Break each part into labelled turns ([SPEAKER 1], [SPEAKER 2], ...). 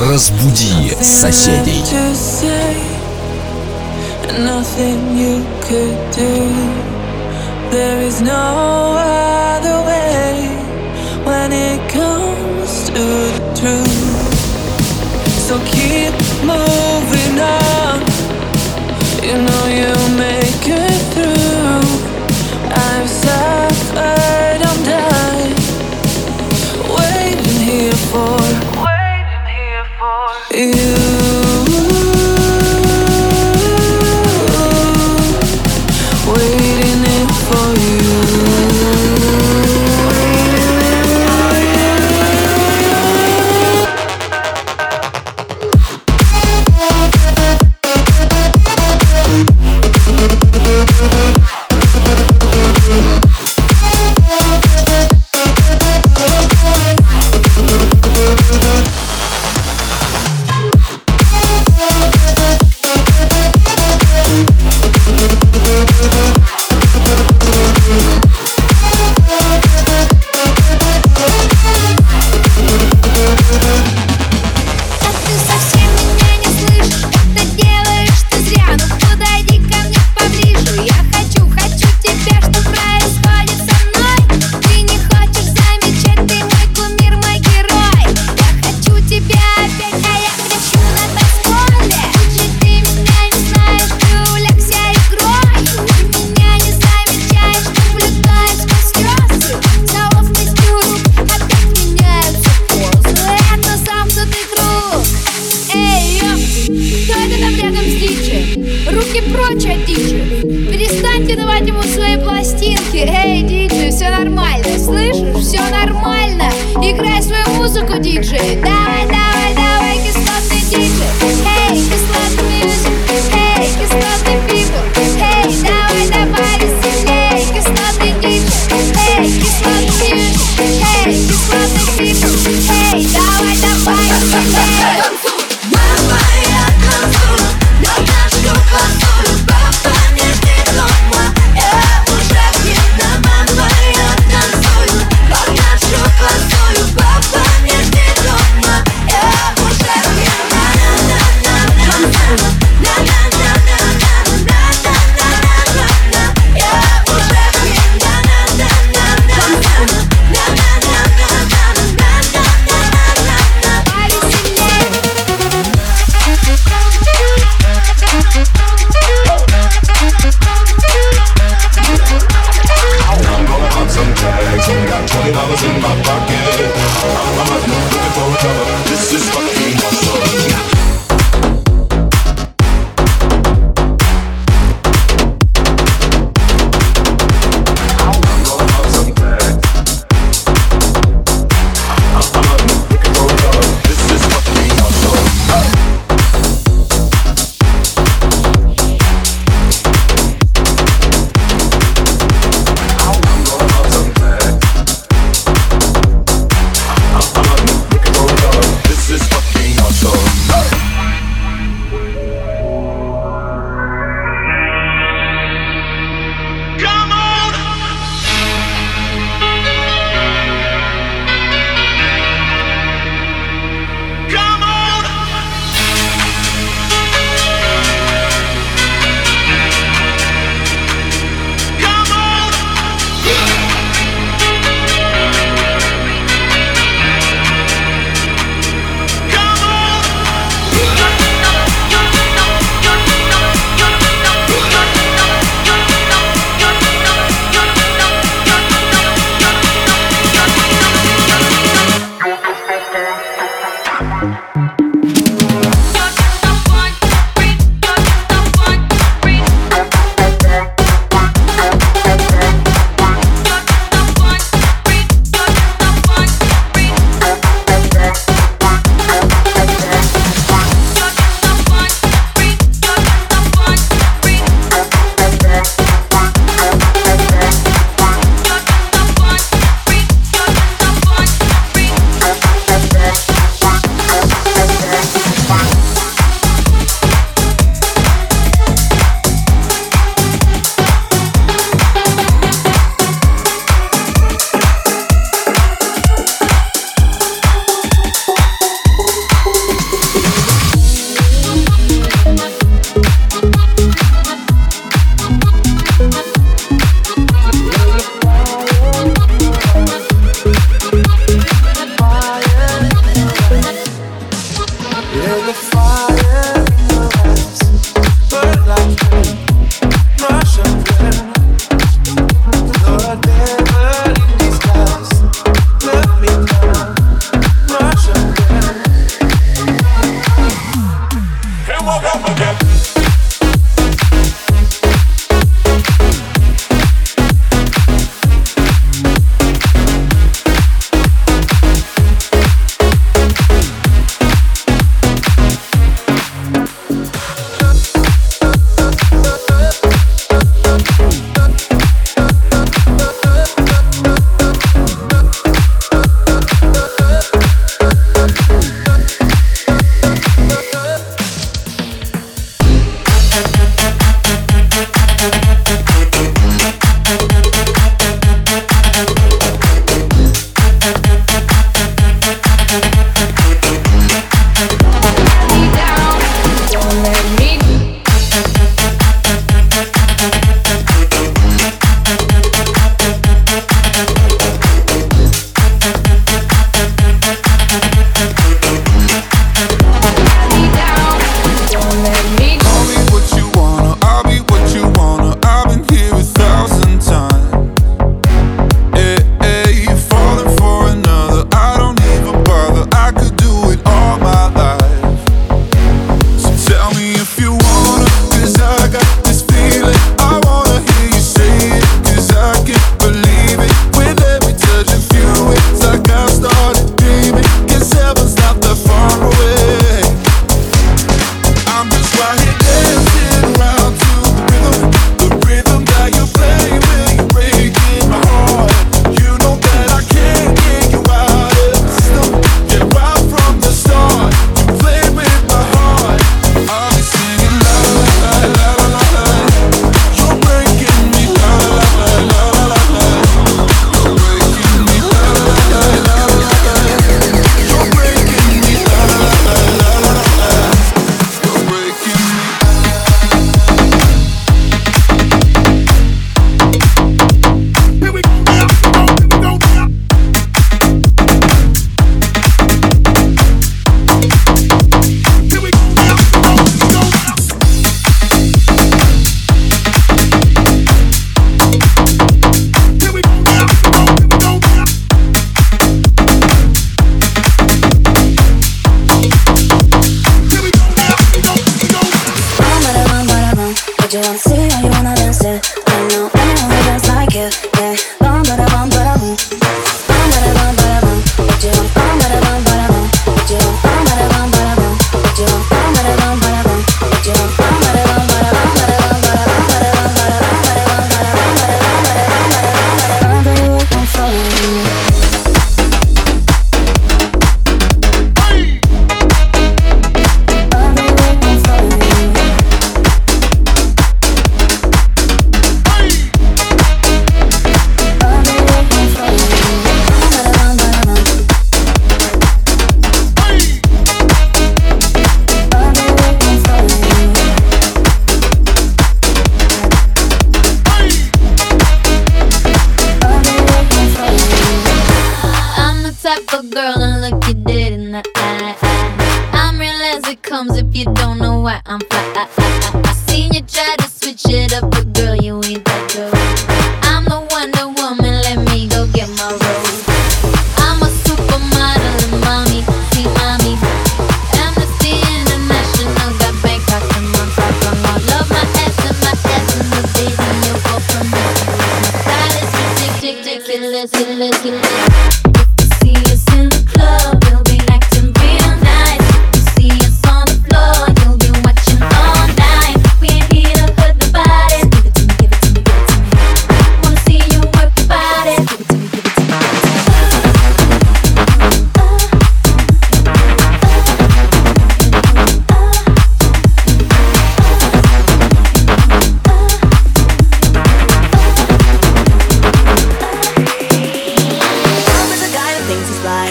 [SPEAKER 1] Разбуди соседей.
[SPEAKER 2] Nothing you could do. There is no other way when it comes to the truth. So keep moving. it,
[SPEAKER 3] sit it.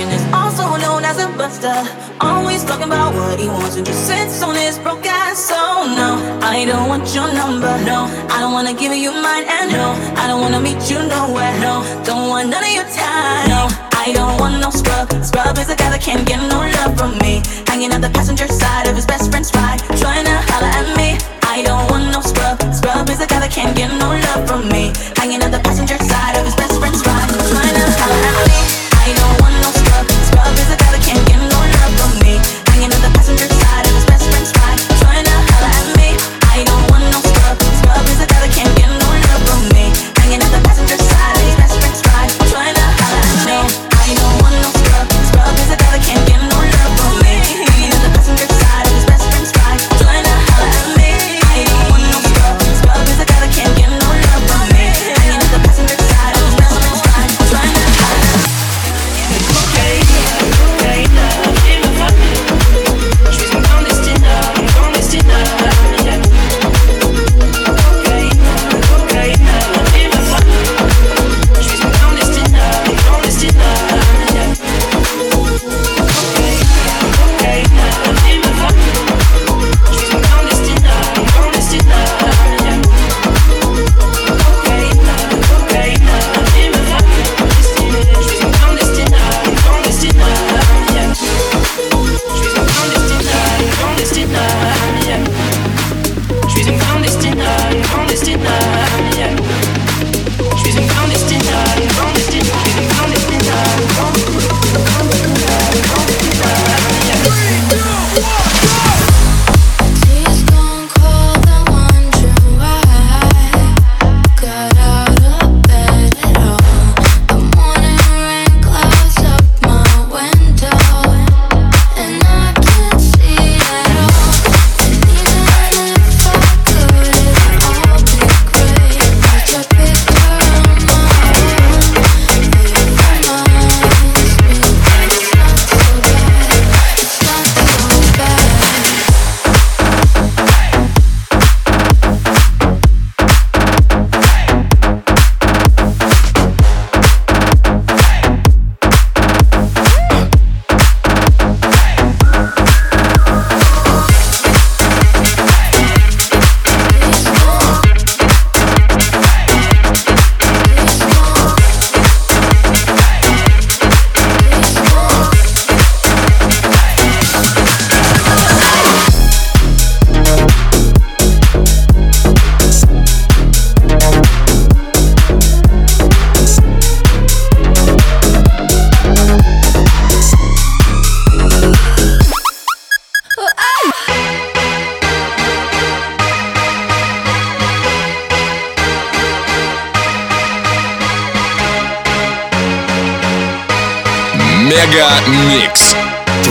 [SPEAKER 3] and is also
[SPEAKER 4] known as a buster. Always talking about what he wants and just sits on his broke ass. So no, I don't want your number. No, I don't wanna give you mine. And no, I don't wanna meet you nowhere. No, don't want none of your time. No, I don't want no scrub. Scrub is a guy that can't get no love from me. Hanging at the passenger side of his best friend's ride, trying to holler at me. I don't want no scrub. Scrub is a guy that can't get no love from me. Hanging at the passenger side of his best friend's ride, trying to holler at me.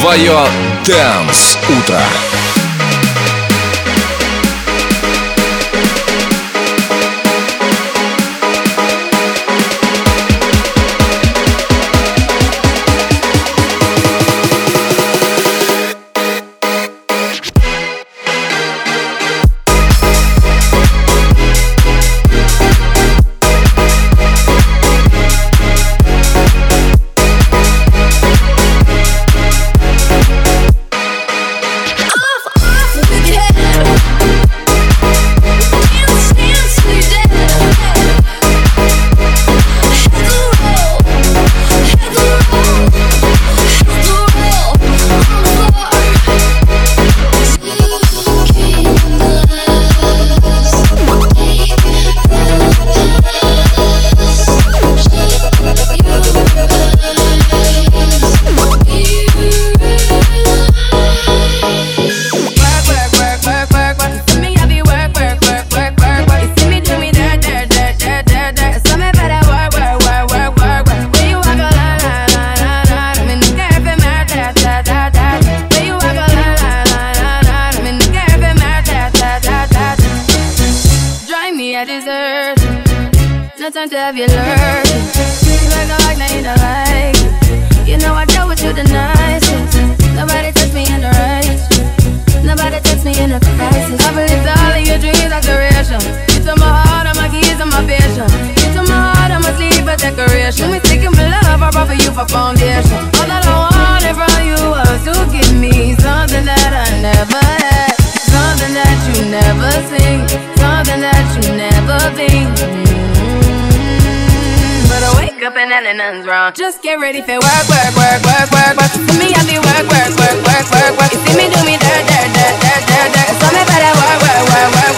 [SPEAKER 5] Твое Дэнс Утро.
[SPEAKER 6] the time to have you lurking. You like a like, now you don't like it. You know I dealt with you the nicest. Nobody touched me in the right. Nobody touched me in the crisis. I believe all of your dreams are creation. You took my heart, all my keys, and my vision. You took my heart, all my sleep, a decoration. We taking my love, I brought for you for foundation. All that I wanted from you was to give me something that I never had, something that you never seen, something that you never been telling nothing's wrong. Just get ready for work, work, work, work, work, work. See me, I be work, work, work, work, work, work. You see me do me dirt, dirt, dirt, dirt, dirt, dirt. So me better work, work, work, work,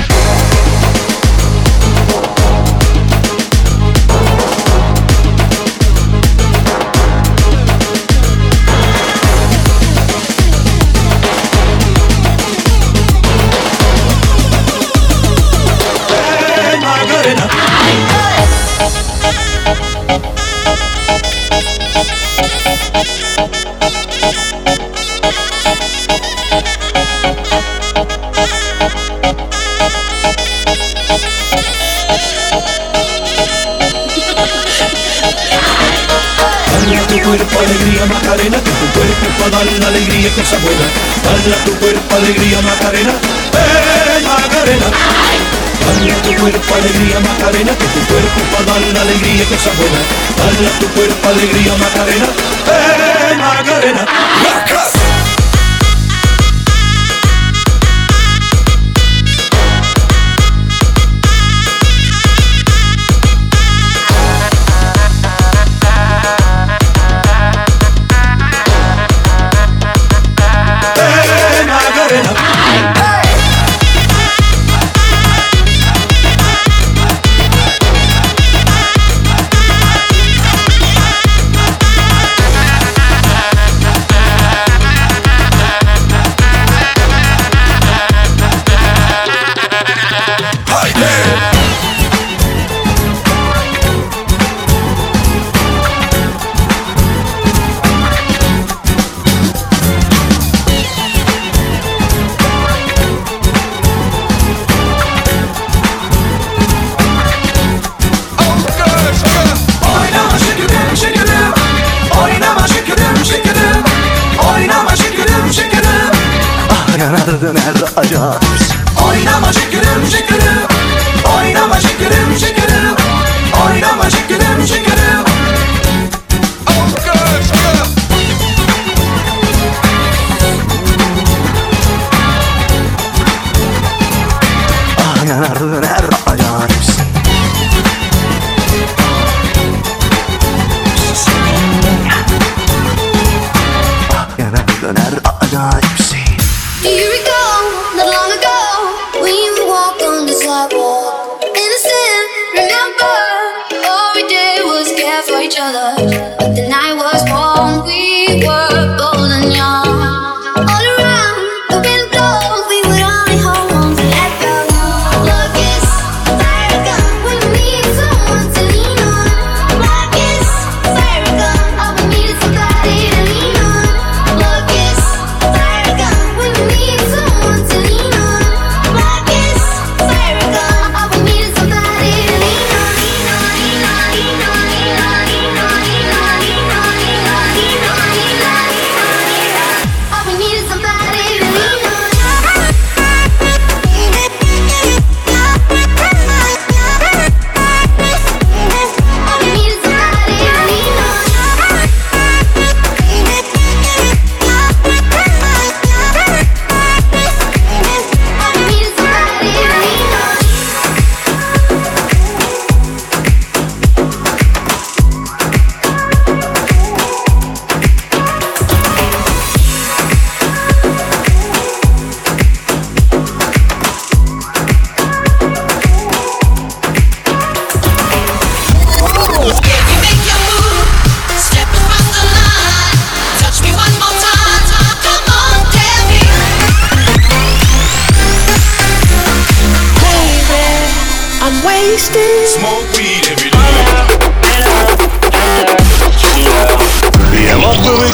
[SPEAKER 7] cuerpo alegría Macarena, que tu cuerpo para darle una alegría y cosa buena. Dale a tu cuerpo alegría Macarena, eh Macarena. Dale a tu cuerpo alegría Macarena, que tu cuerpo para darle una alegría y cosa buena. Dale a tu cuerpo alegría Macarena, eh Macarena. Eh Oynama şekerim şekerim. Oynama şekerim şekerim. Oynama şekerim şekerim
[SPEAKER 5] for each other.